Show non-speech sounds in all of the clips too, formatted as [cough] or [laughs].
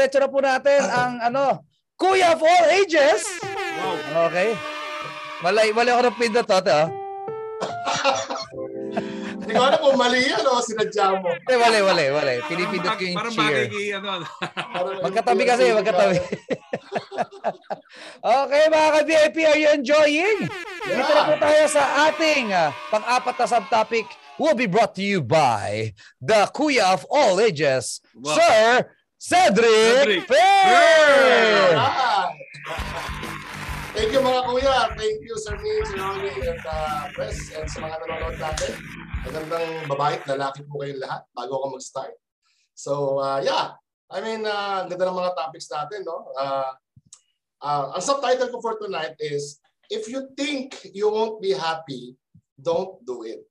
Okay, diretso na po natin ang ano, Kuya of all ages. Wow. Okay. Malay, mali ako ng pindot to, ate, oh. Hindi ko alam kung mali yan o sinadya mo. Hindi, wala, wala, wala. Pinipindot ko yung parang cheer. bagay ano. [laughs] magkatabi kasi, magkatabi. [laughs] okay, mga ka-VIP, are you enjoying? Yeah. Dito na po tayo sa ating uh, pang-apat na subtopic will be brought to you by the Kuya of all ages, wow. Sir Cedric, Cedric. Fair! Thank you mga kuya. Thank you Sir Min, Sir Ronnie, and uh, Press, and sa mga nanonood natin. Magandang babae at lalaki po kayong lahat bago ako mag-start. So, uh, yeah. I mean, uh, ganda ng mga topics natin, no? Uh, uh, ang subtitle ko for tonight is, If you think you won't be happy, don't do it.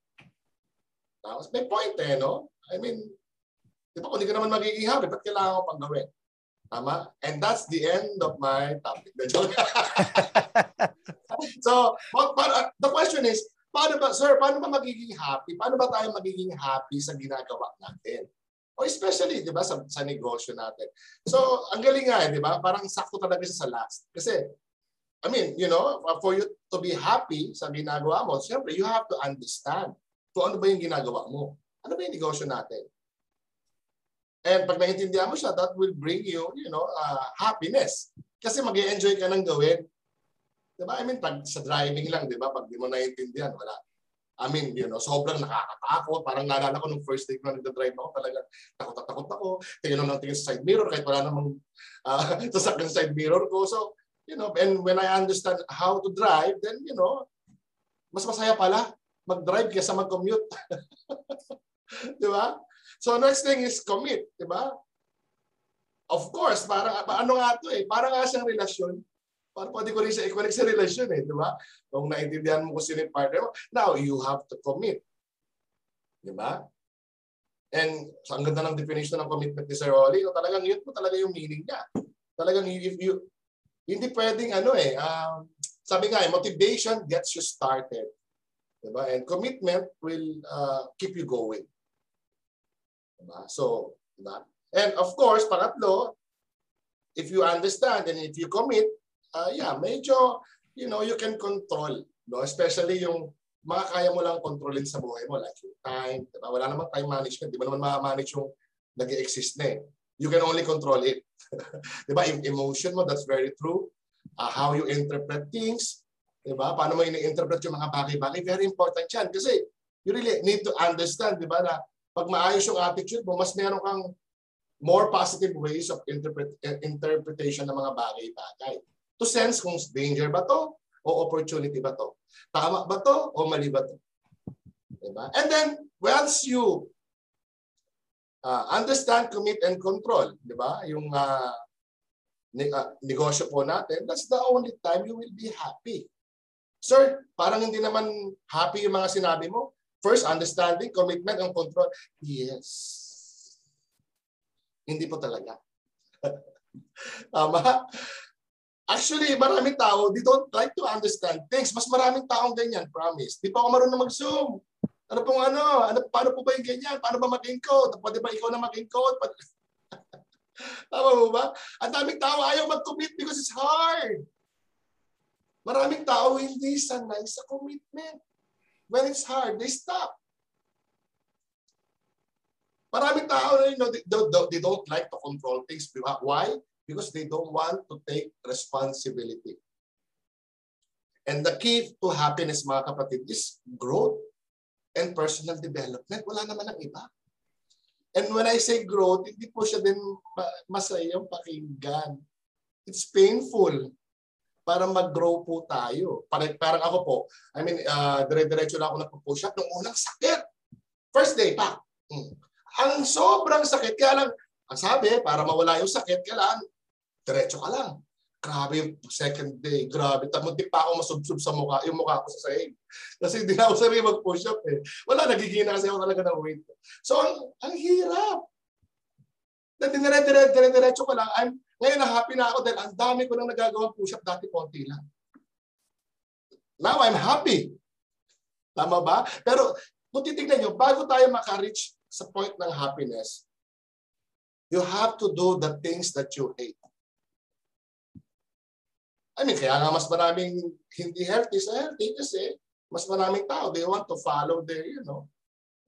Tapos may point eh, no? I mean, di ba kung hindi ka naman magiging happy, ba't kailangan ko pang gawin? Tama? And that's the end of my topic. [laughs] so, but, but, uh, the question is, paano ba, sir, paano ba magiging happy? Paano ba tayo magiging happy sa ginagawa natin? O especially, di ba, sa, sa negosyo natin. So, ang galing nga, eh, di ba? Parang sakto talaga siya sa last. Kasi, I mean, you know, for you to be happy sa ginagawa mo, siyempre, you have to understand kung ano ba yung ginagawa mo. Ano ba yung negosyo natin? And pag naiintindihan mo siya, that will bring you, you know, uh, happiness. Kasi mag enjoy ka ng gawin. Diba? I mean, pag sa driving lang, di ba? Pag di mo naiintindihan, wala. I mean, you know, sobrang nakakatakot. Parang naalala ko nung first day ko na nagda-drive ako, talaga takot at takot ako. Tingin lang tingin sa side mirror kahit wala namang uh, sasakyan [laughs] sa side mirror ko. So, you know, and when I understand how to drive, then, you know, mas masaya pala mag-drive kaysa mag-commute. [laughs] di ba? So next thing is commit, di ba? Of course, parang ano nga to eh, parang nga siyang relasyon. Parang pwede ko rin siya i-connect sa relasyon eh, di ba? Kung naintindihan mo kung sino yung partner mo, now you have to commit. Di ba? And so, ang ganda ng definition ng commitment ni Sir Oli, no, talagang yun po talaga yung meaning niya. Talagang if you, hindi pwedeng ano eh, um, sabi nga eh, motivation gets you started. Diba? And commitment will uh, keep you going. Diba? So, diba? And of course, pangatlo, if you understand and if you commit, uh, yeah, medyo, you know, you can control. No? Especially yung mga kaya mo lang kontrolin sa buhay mo, like yung time. Diba? Wala namang time management. Di ba naman ma-manage yung nag exist na eh. You can only control it. [laughs] diba? Yung emotion mo, that's very true. Uh, how you interpret things. Diba? Paano mo ini-interpret yung mga bagay-bagay. Very important yan. Kasi you really need to understand, di ba, na pag maayos yung attitude mo, mas meron kang more positive ways of interpret, interpretation ng mga bagay-bagay. To sense kung danger ba to o opportunity ba to. Tama ba to o mali ba to. Diba? And then, once you uh, understand, commit, and control, di ba? Yung uh, ne- uh, negosyo po natin, that's the only time you will be happy. Sir, parang hindi naman happy yung mga sinabi mo. First, understanding, commitment, and control. Yes. Hindi po talaga. [laughs] Tama? Actually, maraming tao, they don't like to understand things. Mas maraming taong ganyan, promise. Di pa ako marunong mag-zoom. Ano pong ano? ano? Paano po ba yung ganyan? Paano ba mag code? Pwede ba ikaw na mag code? [laughs] Tama mo ba? Ang daming tao ayaw mag-commit because it's hard. Maraming tao hindi sanay sa commitment. When it's hard, they stop. Maraming tao, you know, they, they don't like to control things. Why? Because they don't want to take responsibility. And the key to happiness, mga kapatid, is growth and personal development. Wala naman ang iba. And when I say growth, hindi po siya din masayang pakinggan. It's painful para mag-grow po tayo. Parang, parang ako po, I mean, uh, dire-diretso na ako nagpo-push up nung unang sakit. First day pa. Mm. Ang sobrang sakit, kaya lang, ang sabi, para mawala yung sakit, kailangan, diretso ka lang. Grabe yung second day, grabe. Tamuntik pa ako masubsob sa mukha, yung mukha ko sa sahig. Kasi hindi na ako sarili mag-push up eh. Wala, nagigina kasi ako talaga ng weight. So, ang, ang hirap. Na dinire-diretso ko lang, I'm, ngayon, na happy na ako dahil ang dami ko nang nagagawang push-up dati konti lang. Now, I'm happy. Tama ba? Pero kung titignan nyo, bago tayo maka-reach sa point ng happiness, You have to do the things that you hate. I mean, kaya nga mas maraming hindi healthy sa healthy kasi mas maraming tao, they want to follow their, you know,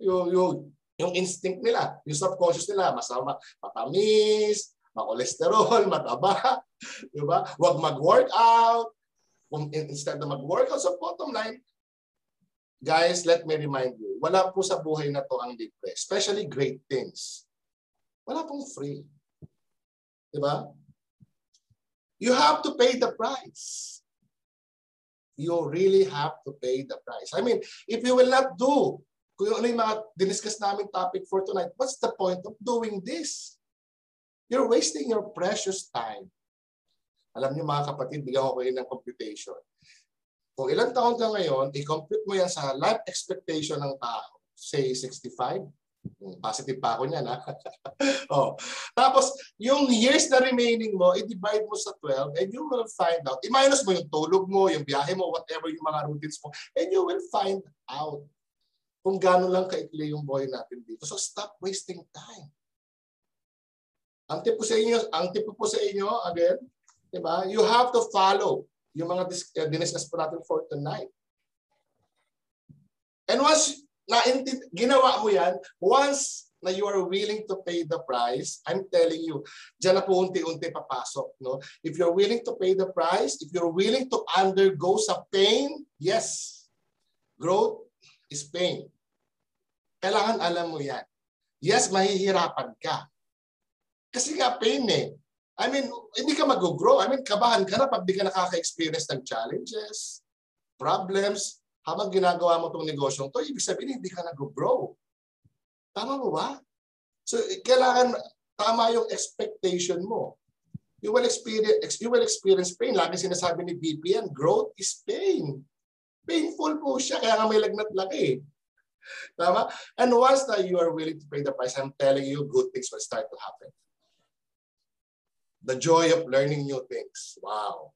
yung, yung, yung instinct nila, yung subconscious nila, masama, matamis, makolesterol, [laughs] mataba, di ba? Huwag mag-workout, instead na mag-workout. So bottom line, guys, let me remind you, wala po sa buhay na to ang libre, especially great things. Wala pong free. Di ba? You have to pay the price. You really have to pay the price. I mean, if you will not do, kung ano yung mga diniscuss namin topic for tonight, what's the point of doing this? You're wasting your precious time. Alam niyo mga kapatid, bigyan ko kayo ng computation. Kung ilang taon ka ngayon, i-compute mo yan sa life expectation ng tao. Say 65, Hmm, positive pa ako niyan, ha? [laughs] oh. Tapos, yung years na remaining mo, i-divide mo sa 12 and you will find out. I-minus mo yung tulog mo, yung biyahe mo, whatever yung mga routines mo, and you will find out kung gaano lang kaikli yung boy natin dito. So, stop wasting time. Ang tip po sa inyo, ang tip po sa inyo, again, di ba? You have to follow yung mga dis- natin for tonight. And once na ginawa mo yan, once na you are willing to pay the price, I'm telling you, dyan na po unti-unti papasok. No? If you're willing to pay the price, if you're willing to undergo sa pain, yes, growth is pain. Kailangan alam mo yan. Yes, mahihirapan ka. Kasi nga pain eh. I mean, hindi ka mag-grow. I mean, kabahan ka na pag di ka nakaka-experience ng challenges, problems, habang ginagawa mo itong negosyong to, ibig sabihin hindi ka nag-grow. Tama mo ba? So, kailangan tama yung expectation mo. You will experience you will experience pain. Lagi sinasabi ni BPN, growth is pain. Painful po siya, kaya nga may lagnat laki. Tama? And once that you are willing to pay the price, I'm telling you, good things will start to happen. The joy of learning new things. Wow.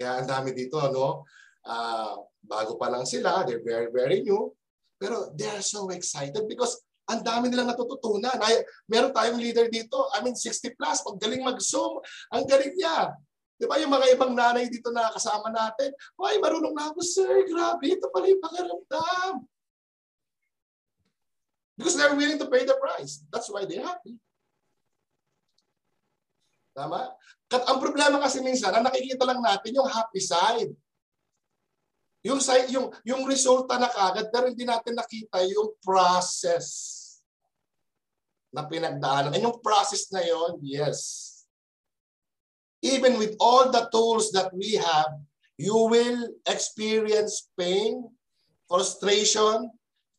Kaya ang dami dito, ano? Uh, bago pa lang sila, they're very, very new. Pero they are so excited because ang dami nilang natututunan. Ay, meron tayong leader dito, I mean 60 plus, pag galing mag-zoom, ang galing niya. Di ba yung mga ibang nanay dito na kasama natin, ay marunong na ako, sir, grabe, ito pala yung pakiramdam. Because they're willing to pay the price. That's why they're happy. Tama? Kat ang problema kasi minsan, ang nakikita lang natin yung happy side. Yung, yung, yung resulta na kagad, pero hindi natin nakita yung process na pinagdaanan. And yung process na yon, yes. Even with all the tools that we have, you will experience pain, frustration,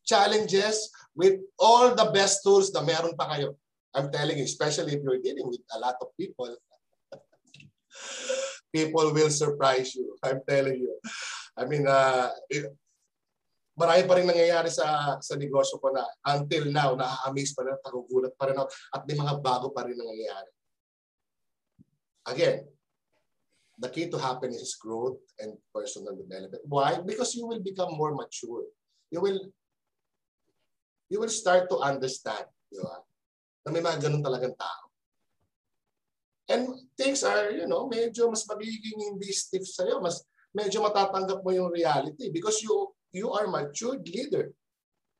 challenges with all the best tools na meron pa kayo. I'm telling you, especially if you're dealing with a lot of people, people will surprise you. I'm telling you. I mean, uh, marami pa rin nangyayari sa sa negosyo ko na until now, na-amaze pa rin, nagugulat pa rin ako, at may mga bago pa rin nangyayari. Again, the key to happiness is growth and personal development. Why? Because you will become more mature. You will you will start to understand, di ba? Na may mga ganun talagang tao. And things are, you know, medyo mas magiging hindi stiff sa'yo, mas medyo matatanggap mo yung reality because you you are matured leader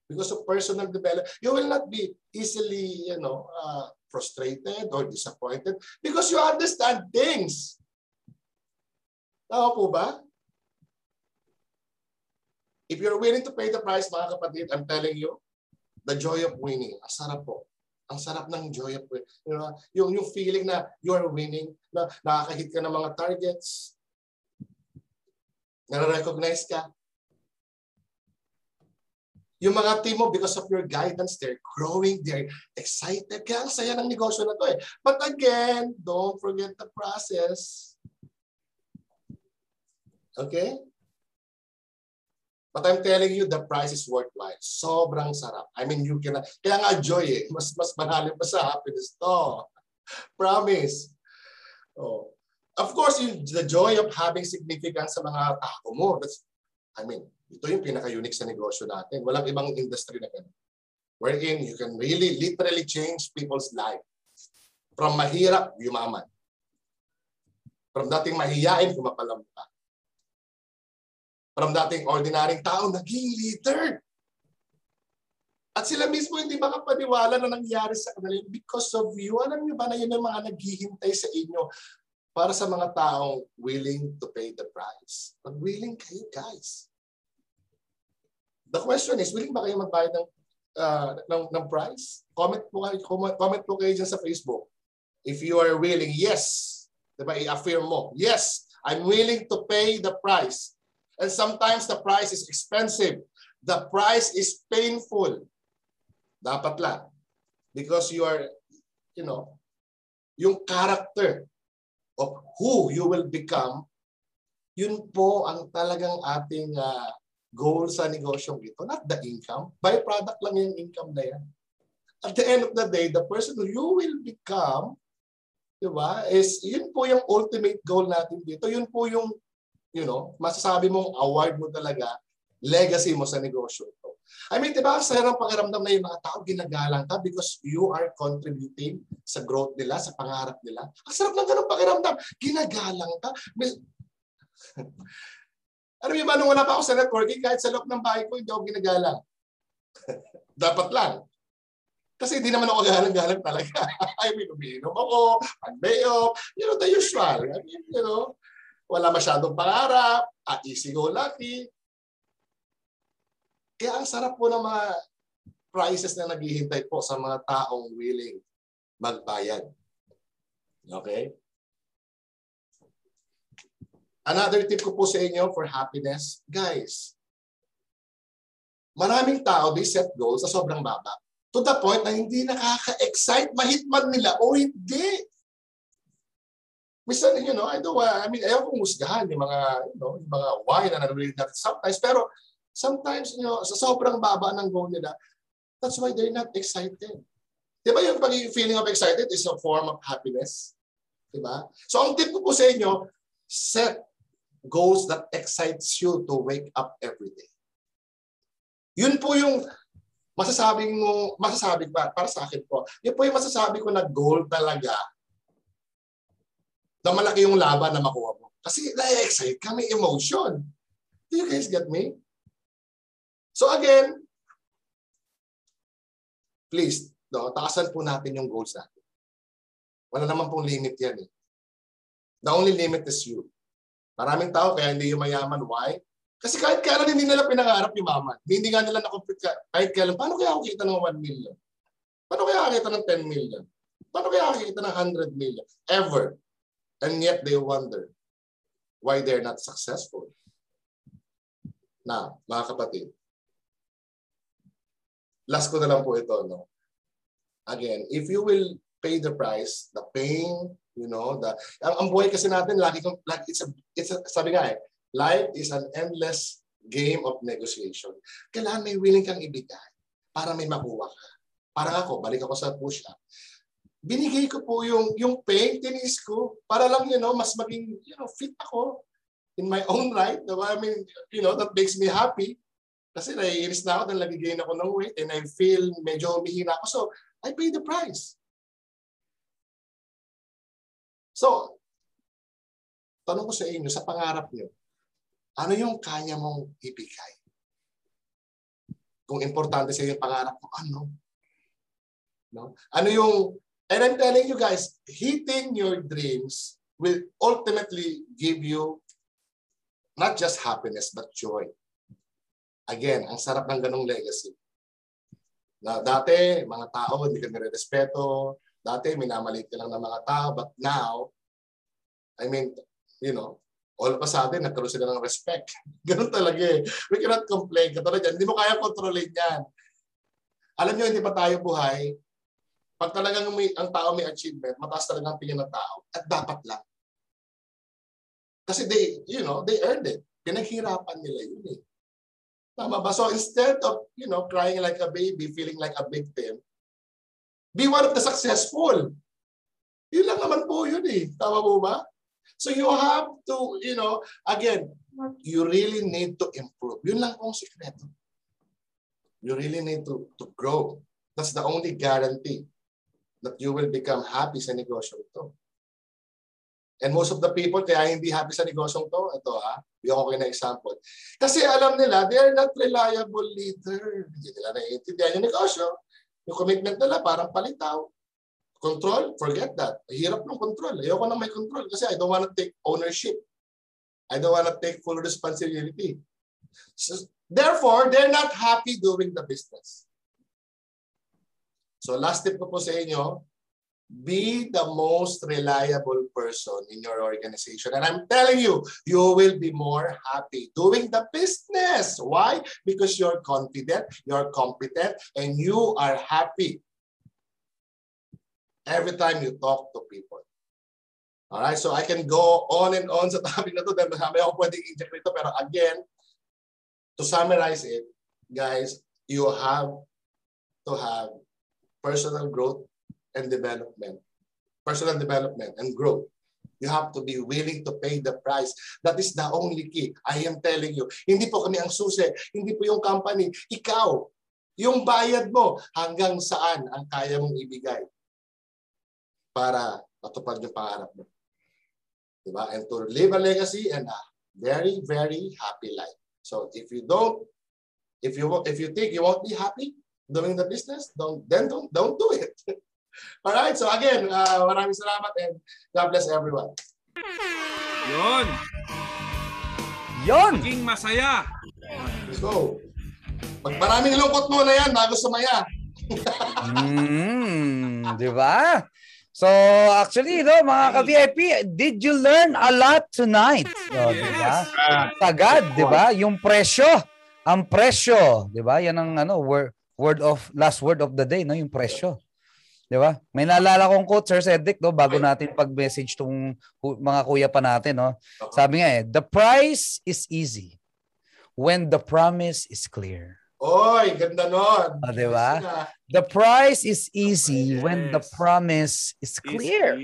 because of personal development. You will not be easily, you know, uh, frustrated or disappointed because you understand things. Tama po ba? If you're willing to pay the price, mga kapatid, I'm telling you, the joy of winning, ang sarap po. Ang sarap ng joy of winning. You know, yung, yung feeling na you are winning, na nakakahit ka ng mga targets, Nare-recognize ka. Yung mga team mo, because of your guidance, they're growing, they're excited. Kaya ang saya ng negosyo na to eh. But again, don't forget the process. Okay? But I'm telling you, the price is worthwhile. Sobrang sarap. I mean, you can, kaya nga joy eh. Mas, mas malalim pa sa happiness to. [laughs] Promise. Oh. Of course, yung, the joy of having significance sa mga tao mo. That's, I mean, ito yung pinaka-unique sa negosyo natin. Walang ibang industry na ganun. Wherein you can really literally change people's life. From mahirap, yumaman. From dating mahiyain, kumapalam ka. From dating ordinaryong tao, naging leader. At sila mismo hindi makapaniwala na nangyari sa kanila because of you. Alam niyo ba na yun ang mga naghihintay sa inyo para sa mga taong willing to pay the price. Pag willing kayo, guys. The question is, willing ba kayo magbayad ng, uh, ng, ng price? Comment po kayo, comment, comment po kayo dyan sa Facebook. If you are willing, yes. Diba, i-affirm mo, yes, I'm willing to pay the price. And sometimes the price is expensive. The price is painful. Dapat lang. Because you are, you know, yung character of who you will become, yun po ang talagang ating uh, goal sa negosyong ito. Not the income. Byproduct lang yung income na yan. At the end of the day, the person who you will become, di ba, is yun po yung ultimate goal natin dito. Yun po yung, you know, masasabi mong award mo talaga, legacy mo sa negosyo. I mean, di ba, sa ng pakiramdam na yung mga tao ginagalang ka because you are contributing sa growth nila, sa pangarap nila. Ang sarap ng ganun pakiramdam. Ginagalang ka. ano [laughs] yung ba, nung wala pa ako sa networking, kahit sa loob ng bahay ko, hindi ako ginagalang. [laughs] Dapat lang. Kasi hindi naman ako galang-galang talaga. [laughs] I mean, umiinom ako, pag-day you know, the usual. I mean, you know, wala masyadong pangarap, ah, easy go lucky, kaya ang sarap po ng mga prices na naghihintay po sa mga taong willing magbayad. Okay? Another tip ko po sa inyo for happiness, guys, maraming tao, they set goals sa sobrang baba. To the point na hindi nakaka-excite, mahitman nila o hindi. Minsan, you know, I don't, I mean, ayaw kong musgahan yung mga, you know, yung mga why na narinig natin sometimes, pero Sometimes, you know, sa sobrang baba ng goal nila, that's why they're not excited. Di ba yung pagiging feeling of excited is a form of happiness? Di ba? So ang tip ko po sa inyo, set goals that excites you to wake up every day. Yun po yung masasabi mo, masasabi pa, para sa akin po, yun po yung masasabi ko na goal talaga na malaki yung laban na makuha mo. Kasi na-excite ka, may emotion. Do you guys get me? So again, please, no, taasan po natin yung goals natin. Wala naman pong limit yan eh. The only limit is you. Maraming tao kaya hindi yung mayaman. Why? Kasi kahit kailan hindi nila pinangarap yung mama. Hindi nga nila na-complete ka. Kahit kailan, paano kaya ako kita ng 1 million? Paano kaya kita ng 10 million? Paano kaya kita ng 100 million? Ever. And yet they wonder why they're not successful. Na, mga kapatid, last ko na lang po ito, no? Again, if you will pay the price, the pain, you know, the ang, ang buhay kasi natin lagi kong like it's a it's a, sabi nga eh, life is an endless game of negotiation. Kailangan may willing kang ibigay para may makuha ka. Para ako, balik ako sa push up. Binigay ko po yung yung pain, tinis ko para lang you know, mas maging you know, fit ako in my own right. I mean, you know, that makes me happy. Kasi naiinis na ako dahil nag-gain ako ng weight and I feel medyo umihina ako. So, I pay the price. So, tanong ko sa inyo, sa pangarap niyo, ano yung kaya mong ibigay? Kung importante sa iyo yung pangarap mo, ano? No? Ano yung, and I'm telling you guys, hitting your dreams will ultimately give you not just happiness, but joy. Again, ang sarap ng ganong legacy. Na dati, mga tao hindi ka nire-respeto. Dati, minamalit ka lang ng mga tao. But now, I mean, you know, all of a sudden, nagkaroon sila ng respect. [laughs] Ganun talaga eh. We cannot complain. Katulad yan, hindi mo kaya kontrolin yan. Alam nyo, hindi pa tayo buhay. Pag talagang may, ang tao may achievement, mataas talaga ang tingin ng tao. At dapat lang. Kasi they, you know, they earned it. Pinaghirapan nila yun eh. Tama ba? So instead of, you know, crying like a baby, feeling like a victim, be one of the successful. Yun lang naman po yun eh. Tama po ba? So you have to, you know, again, you really need to improve. Yun lang pong sikreto. You really need to, to grow. That's the only guarantee that you will become happy sa negosyo ito. And most of the people, kaya hindi happy sa negosyong to, ito ha, bigyan ko kayo na example. Kasi alam nila, they are not reliable leader. Hindi nila naiintindihan yung negosyo. Yung commitment nila parang palitaw. Control, forget that. Hirap ng control. Ayoko na may control kasi I don't want to take ownership. I don't want to take full responsibility. So, therefore, they're not happy doing the business. So last tip ko po sa inyo, be the most reliable person in your organization. And I'm telling you, you will be more happy doing the business. Why? Because you're confident, you're competent, and you are happy every time you talk to people. All right, so I can go on and on sa topic na to dahil marami ako pwedeng inject rito. Pero again, to summarize it, guys, you have to have personal growth and development. Personal development and growth. You have to be willing to pay the price. That is the only key. I am telling you. Hindi po kami ang susi. Hindi po yung company. Ikaw. Yung bayad mo hanggang saan ang kaya mong ibigay para matupad yung pangarap mo. Diba? And to live a legacy and a very, very happy life. So if you don't, if you if you think you won't be happy doing the business, don't then don't don't do it. [laughs] Alright, so again, uh, maraming salamat and God bless everyone. Yon. Yon! Maging masaya. Let's go. Pag maraming lungkot muna yan, bago sumaya. mm, di ba? So, actually, no, mga ka-VIP, did you learn a lot tonight? Oh, di ba? Sagad, di ba? Yung presyo, ang presyo, di ba? Yan ang ano, word, word of, last word of the day, no? Yung presyo. Di ba? May naalala kong quote, Sir Cedric, no, bago natin pag-message tong mga kuya pa natin, no. Sabi nga eh, the price is easy when the promise is clear. Oy, ganda nun. Oh, di ba? The price is easy Yes. when the promise is Is clear.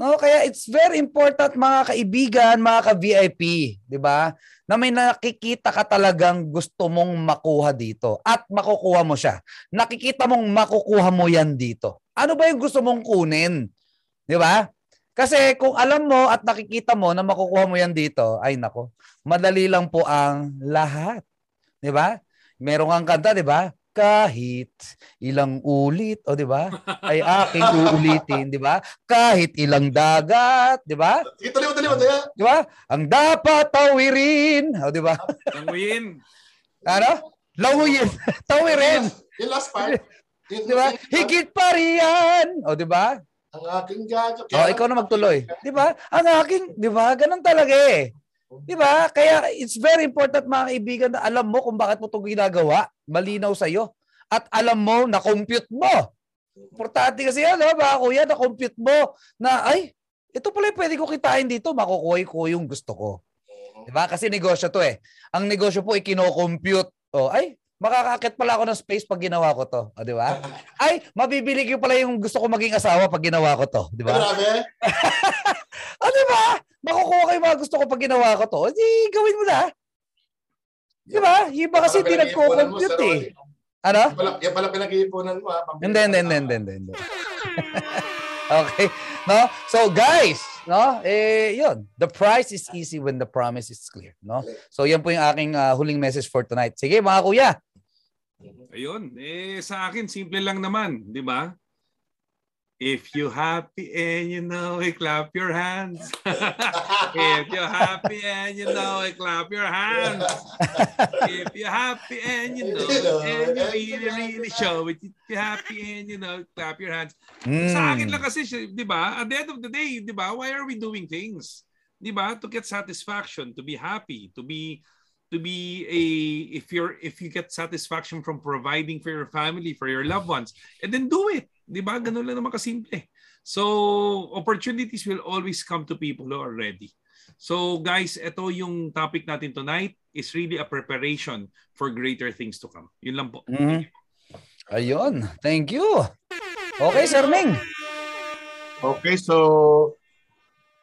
No, kaya it's very important mga kaibigan, mga ka-VIP, 'di ba? Na may nakikita ka talagang gusto mong makuha dito at makukuha mo siya. Nakikita mong makukuha mo 'yan dito. Ano ba yung gusto mong kunin? 'Di ba? Kasi kung alam mo at nakikita mo na makukuha mo 'yan dito, ay nako, madali lang po ang lahat. 'Di ba? Meron kang kanta, 'di ba? Kahit ilang ulit, o di ba? Ay aking uulitin, di ba? Kahit ilang dagat, di ba? Tuloy mo, tuloy mo. Di ba? Ang dapat tawirin, o di ba? Languyin. Ano? Lawuyin, [laughs] tawirin, Yung last part. [laughs] Di ba? Higit pa riyan, o di ba? Ang aking gaga. O ikaw na magtuloy. Di ba? Ang aking, di ba? Ganun talaga eh. Di ba? Kaya it's very important mga kaibigan na alam mo kung bakit mo ito ginagawa. Malinaw sa'yo. At alam mo na compute mo. Importante kasi yan, no? Baka kuya, na compute mo na, ay, ito pala yung pwede ko kitain dito. Makukuha ko yung gusto ko. Di ba? Kasi negosyo to eh. Ang negosyo po ay kino-compute. O, ay, makakakit pala ako ng space pag ginawa ko to. O, di ba? Ay, mabibili ko pala yung gusto ko maging asawa pag ginawa ko to. Di ba? Grabe. [laughs] O, di ba? Makukuha ko yung mga gusto ko pag ginawa ko to. Di, gawin mo na. Di ba? Yung iba kasi hindi nagko-compute eh. Ano? Yan pala, pinag-iipunan mo ha. Hindi, hindi, hindi, hindi, hindi, hindi. [laughs] okay. No? So, guys, no? Eh, yun. The price is easy when the promise is clear, no? So, yan po yung aking ah, huling message for tonight. Sige, mga kuya. Ayun. Eh, sa akin, simple lang naman. Di ba? If you happy and you know it, clap your hands. [laughs] if you're happy and you know it, clap your hands. If you're happy and you know it, and you really, really show it. If you're happy and you know it, clap your hands. Sa akin Mm. lang kasi, di ba? At the end of the day, di ba? Why are we doing things? Di ba? To get satisfaction, to be happy, to be to be a if you're if you get satisfaction from providing for your family, for your loved ones, and then do it. Di ba? Ganun lang naman kasimple. So, opportunities will always come to people who are ready. So, guys, ito yung topic natin tonight is really a preparation for greater things to come. Yun lang po. Mhm. Ayun. Thank you. Okay, Sir Ming. Okay, so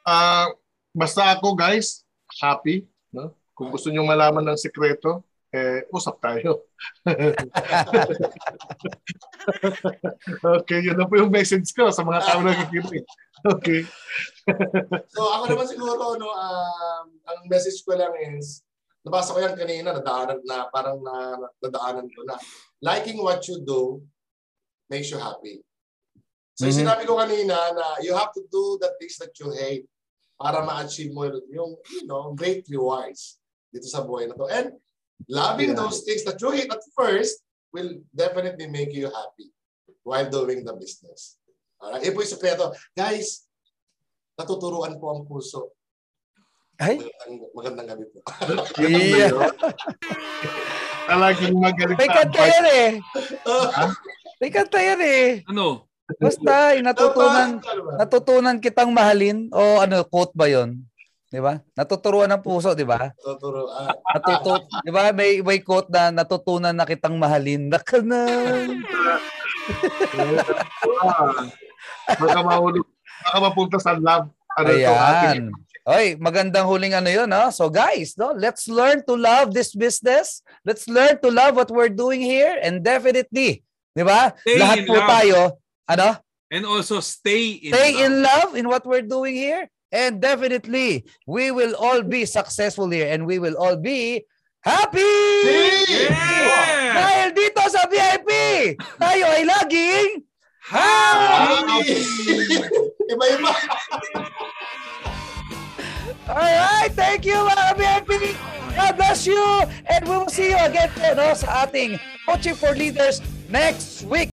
ah basta ako guys, happy, no? Kung gusto niyo malaman ng sikreto, eh usap tayo. [laughs] okay, yun na po yung message ko sa mga tao na nakikinig. Okay. [laughs] so ako naman siguro, no, um, ang message ko lang is, nabasa ko yan kanina, nadaanan na, parang na, nadaanan ko na. Liking what you do makes you happy. So mm-hmm. sinabi ko kanina na you have to do the things that you hate para ma-achieve mo yung, you know, great rewards dito sa buhay na to. And loving yeah. those things that you hate at first will definitely make you happy while doing the business. Alright? Ito yung sekreto. Guys, natuturuan po ang puso. Ay? Magandang, magandang gabi po. yeah. [laughs] Talagang magaling. May kanta yan eh. May kanta yan eh. Ano? Basta, natutunan, natutunan kitang mahalin o ano, quote ba yon? Di ba? Natuturuan ng puso, di ba? Natuturuan. Natutu, di ba? May, may quote na natutunan na kitang mahalin. Naka na. baka mahulog, baka mapunta sa love. Ano Ayan. Oy, magandang huling ano yun, no? So guys, no, let's learn to love this business. Let's learn to love what we're doing here and definitely, 'di ba? Lahat po love. tayo ano? And also stay in stay love. in love in what we're doing here. And definitely, we will all be successful here and we will all be happy! Yeah! Dahil dito sa VIP, tayo ay laging happy! [laughs] Iba-iba! Alright, thank you mga VIP! God bless you! And we will see you again no, sa ating Coaching for Leaders next week.